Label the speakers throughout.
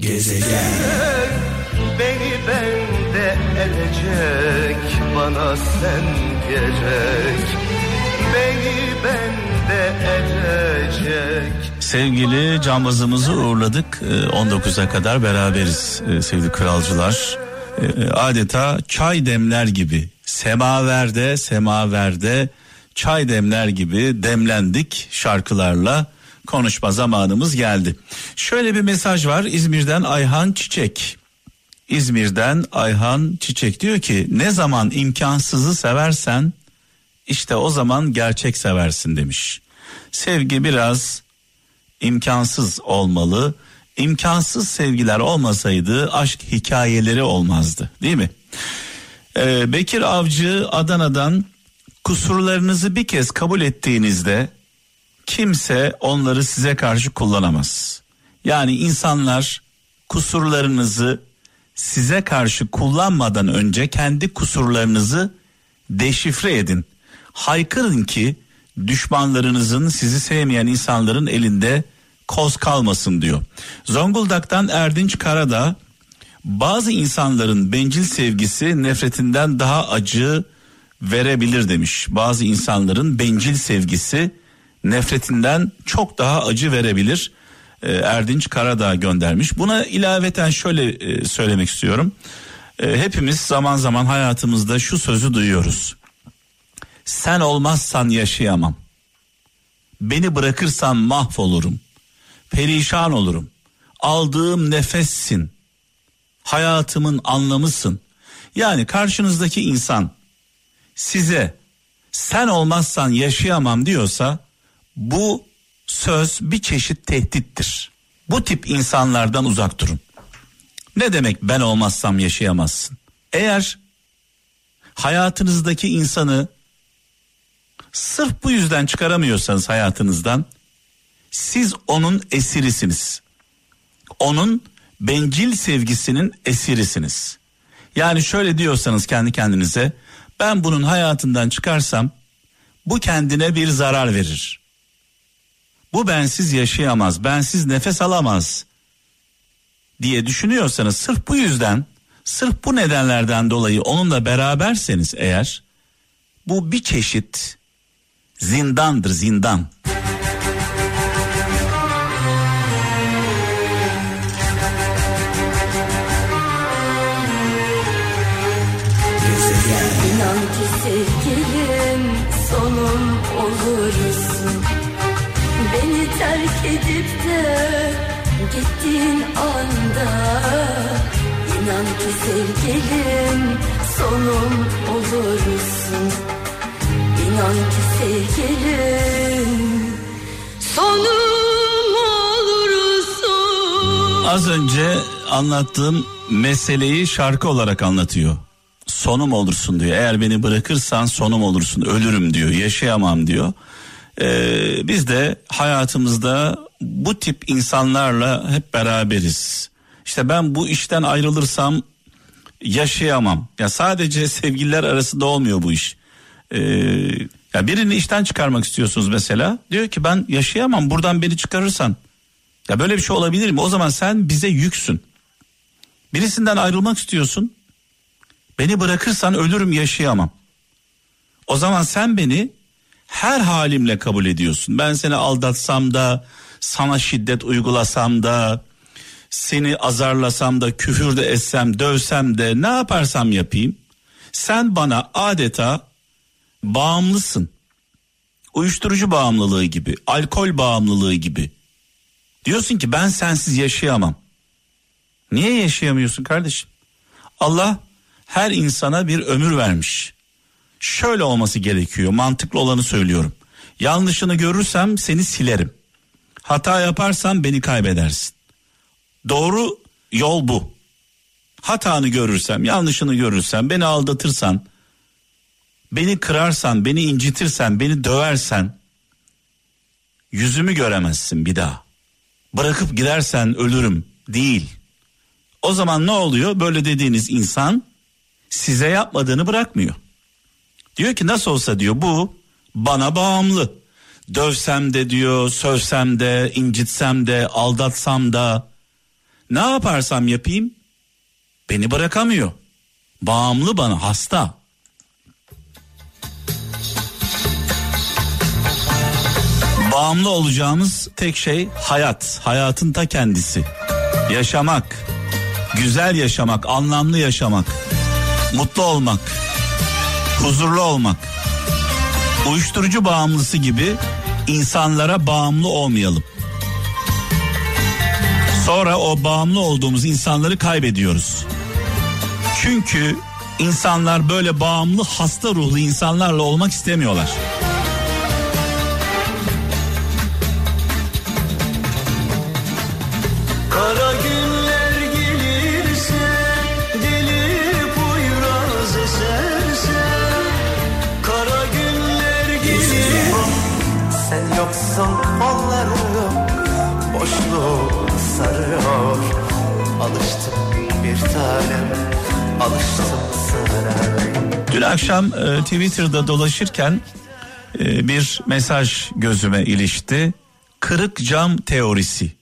Speaker 1: Gezegen. Beni bende edecek Bana sen gerek Beni bende edecek
Speaker 2: Sevgili cambazımızı uğurladık. 19'a kadar beraberiz e, sevgili kralcılar. E, adeta çay demler gibi semaverde semaverde çay demler gibi demlendik şarkılarla konuşma zamanımız geldi. Şöyle bir mesaj var İzmir'den Ayhan Çiçek. İzmir'den Ayhan Çiçek diyor ki ne zaman imkansızı seversen işte o zaman gerçek seversin demiş. Sevgi biraz imkansız olmalı. İmkansız sevgiler olmasaydı aşk hikayeleri olmazdı değil mi? Ee, Bekir Avcı Adana'dan kusurlarınızı bir kez kabul ettiğinizde kimse onları size karşı kullanamaz. Yani insanlar kusurlarınızı size karşı kullanmadan önce kendi kusurlarınızı deşifre edin. Haykırın ki düşmanlarınızın sizi sevmeyen insanların elinde koz kalmasın diyor. Zonguldak'tan Erdinç Karada bazı insanların bencil sevgisi nefretinden daha acı verebilir demiş. Bazı insanların bencil sevgisi nefretinden çok daha acı verebilir. Ee, Erdinç Karadağ göndermiş. Buna ilaveten şöyle e, söylemek istiyorum. Ee, hepimiz zaman zaman hayatımızda şu sözü duyuyoruz. Sen olmazsan yaşayamam. Beni bırakırsan mahvolurum. Perişan olurum. Aldığım nefessin. Hayatımın anlamısın. Yani karşınızdaki insan size sen olmazsan yaşayamam diyorsa bu söz bir çeşit tehdittir. Bu tip insanlardan uzak durun. Ne demek ben olmazsam yaşayamazsın? Eğer hayatınızdaki insanı sırf bu yüzden çıkaramıyorsanız hayatınızdan siz onun esirisiniz. Onun bencil sevgisinin esirisiniz. Yani şöyle diyorsanız kendi kendinize ben bunun hayatından çıkarsam bu kendine bir zarar verir. Bu bensiz yaşayamaz, bensiz nefes alamaz diye düşünüyorsanız sırf bu yüzden, sırf bu nedenlerden dolayı onunla beraberseniz eğer bu bir çeşit zindandır zindan.
Speaker 3: Sevgilim sonum terk edip de gittiğin anda İnan ki sevgilim sonum olursun İnan ki sevgilim sonum olursun
Speaker 2: Az önce anlattığım meseleyi şarkı olarak anlatıyor. Sonum olursun diyor. Eğer beni bırakırsan sonum olursun. Ölürüm diyor. Yaşayamam diyor. Ee, biz de hayatımızda bu tip insanlarla hep beraberiz. İşte ben bu işten ayrılırsam yaşayamam. Ya sadece sevgililer arasında olmuyor bu iş. Ee, ya birini işten çıkarmak istiyorsunuz mesela. Diyor ki ben yaşayamam buradan beni çıkarırsan. Ya böyle bir şey olabilir mi? O zaman sen bize yüksün. Birisinden ayrılmak istiyorsun. Beni bırakırsan ölürüm yaşayamam. O zaman sen beni her halimle kabul ediyorsun. Ben seni aldatsam da, sana şiddet uygulasam da, seni azarlasam da, küfür de etsem, dövsem de, ne yaparsam yapayım. Sen bana adeta bağımlısın. Uyuşturucu bağımlılığı gibi, alkol bağımlılığı gibi. Diyorsun ki ben sensiz yaşayamam. Niye yaşayamıyorsun kardeşim? Allah her insana bir ömür vermiş. Şöyle olması gerekiyor. Mantıklı olanı söylüyorum. Yanlışını görürsem seni silerim. Hata yaparsam beni kaybedersin. Doğru yol bu. Hatanı görürsem, yanlışını görürsem, beni aldatırsan, beni kırarsan, beni incitirsen, beni döversen yüzümü göremezsin bir daha. Bırakıp gidersen ölürüm değil. O zaman ne oluyor? Böyle dediğiniz insan size yapmadığını bırakmıyor. Diyor ki nasıl olsa diyor bu bana bağımlı. Dövsem de diyor, sövsem de, incitsem de, aldatsam da Ne yaparsam yapayım beni bırakamıyor. Bağımlı bana hasta. Bağımlı olacağımız tek şey hayat, hayatın ta kendisi. Yaşamak, güzel yaşamak, anlamlı yaşamak, mutlu olmak, huzurlu olmak. Uyuşturucu bağımlısı gibi insanlara bağımlı olmayalım. Sonra o bağımlı olduğumuz insanları kaybediyoruz. Çünkü insanlar böyle bağımlı hasta ruhlu insanlarla olmak istemiyorlar.
Speaker 1: Boşluk sarıyor Alıştım bir tanem alıştım sana
Speaker 2: Dün akşam e, Twitter'da dolaşırken e, bir mesaj gözüme ilişti. Kırık cam teorisi.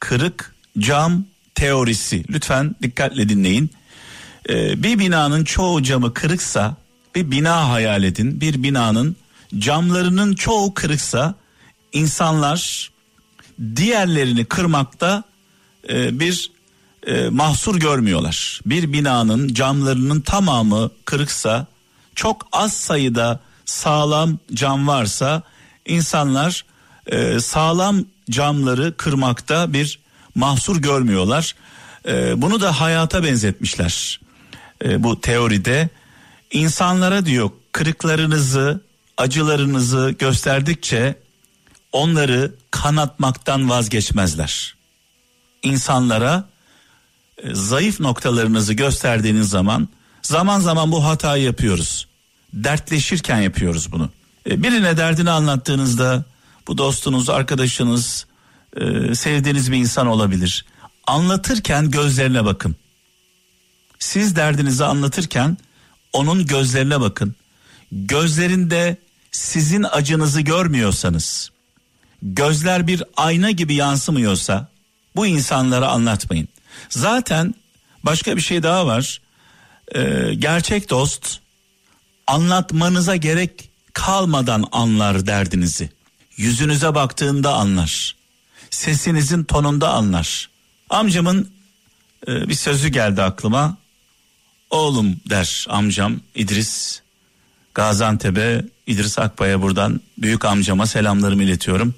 Speaker 2: Kırık cam teorisi. Lütfen dikkatle dinleyin. E, bir binanın çoğu camı kırıksa bir bina hayal edin. Bir binanın camlarının çoğu kırıksa insanlar diğerlerini kırmakta e, bir e, mahsur görmüyorlar. Bir binanın camlarının tamamı kırıksa çok az sayıda sağlam cam varsa insanlar e, sağlam camları kırmakta bir mahsur görmüyorlar. E, bunu da hayata benzetmişler. E, bu teoride insanlara diyor kırıklarınızı, acılarınızı gösterdikçe onları kanatmaktan vazgeçmezler. İnsanlara e, zayıf noktalarınızı gösterdiğiniz zaman zaman zaman bu hatayı yapıyoruz. Dertleşirken yapıyoruz bunu. E, Birine derdini anlattığınızda bu dostunuz, arkadaşınız, e, sevdiğiniz bir insan olabilir. Anlatırken gözlerine bakın. Siz derdinizi anlatırken onun gözlerine bakın. Gözlerinde sizin acınızı görmüyorsanız, gözler bir ayna gibi yansımıyorsa bu insanlara anlatmayın. Zaten başka bir şey daha var. Ee, gerçek dost anlatmanıza gerek kalmadan anlar derdinizi. Yüzünüze baktığında anlar. Sesinizin tonunda anlar. Amcamın e, bir sözü geldi aklıma. Oğlum der amcam İdris Gaziantep'e İdris Akbay'a buradan büyük amcama selamlarımı iletiyorum.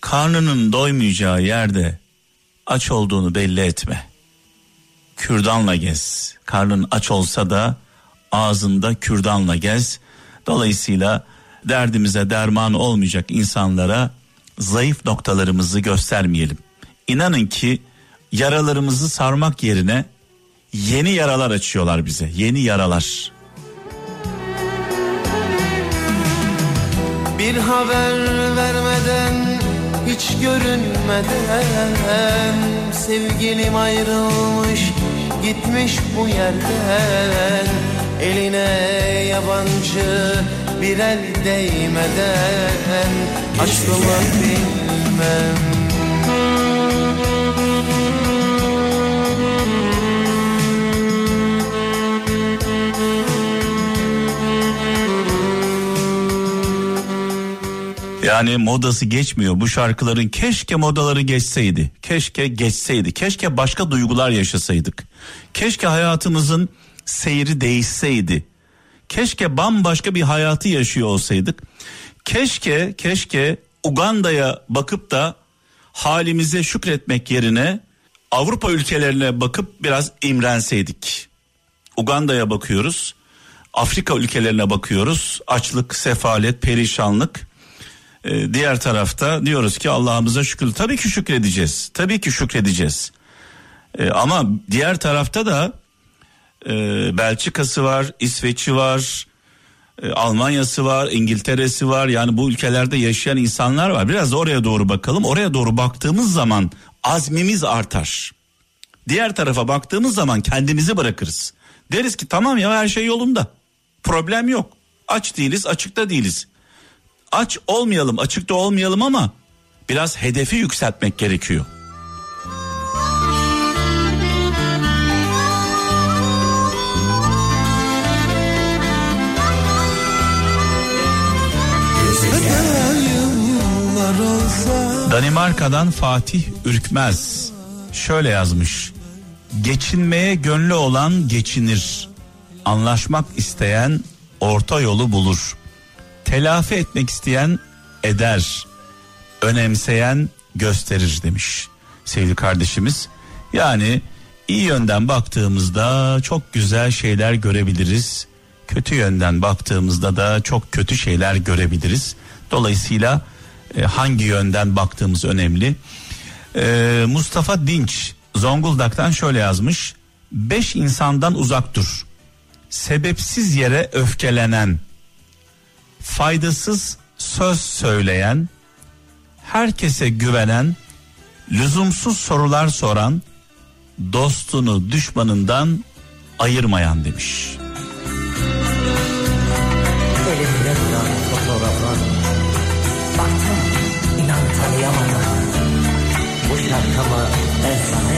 Speaker 2: Karnının doymayacağı yerde aç olduğunu belli etme. Kürdanla gez. Karnın aç olsa da ağzında kürdanla gez. Dolayısıyla derdimize derman olmayacak insanlara zayıf noktalarımızı göstermeyelim. İnanın ki yaralarımızı sarmak yerine yeni yaralar açıyorlar bize. Yeni yaralar.
Speaker 1: Bir haber vermeden hiç görünmeden Sevgilim ayrılmış gitmiş bu yerden. Eline yabancı bir el değmeden. Aşkımı bilmem
Speaker 2: Yani modası geçmiyor bu şarkıların keşke modaları geçseydi. Keşke geçseydi. Keşke başka duygular yaşasaydık. Keşke hayatımızın seyri değişseydi. Keşke bambaşka bir hayatı yaşıyor olsaydık. Keşke keşke Uganda'ya bakıp da halimize şükretmek yerine Avrupa ülkelerine bakıp biraz imrenseydik. Uganda'ya bakıyoruz. Afrika ülkelerine bakıyoruz. Açlık, sefalet, perişanlık. Ee, diğer tarafta diyoruz ki Allah'ımıza şükür. Tabii ki şükredeceğiz. Tabii ki şükredeceğiz. Ee, ama diğer tarafta da e, Belçika'sı var, İsveç'i var, e, Almanya'sı var, İngiltere'si var. Yani bu ülkelerde yaşayan insanlar var. Biraz oraya doğru bakalım. Oraya doğru baktığımız zaman azmimiz artar. Diğer tarafa baktığımız zaman kendimizi bırakırız. Deriz ki tamam ya her şey yolunda. Problem yok. Aç değiliz, açıkta değiliz aç olmayalım, açıkta olmayalım ama biraz hedefi yükseltmek gerekiyor. Danimarka'dan Fatih Ürkmez şöyle yazmış. Geçinmeye gönlü olan geçinir. Anlaşmak isteyen orta yolu bulur. Telafi etmek isteyen eder. Önemseyen gösterir demiş sevgili kardeşimiz. Yani iyi yönden baktığımızda çok güzel şeyler görebiliriz. Kötü yönden baktığımızda da çok kötü şeyler görebiliriz. Dolayısıyla e, hangi yönden baktığımız önemli. E, Mustafa Dinç Zonguldak'tan şöyle yazmış. Beş insandan uzak dur. Sebepsiz yere öfkelenen, faydasız söz söyleyen, herkese güvenen, lüzumsuz sorular soran, dostunu düşmanından ayırmayan demiş.
Speaker 4: Elimde Baktım inan Bu şarkımı ben sana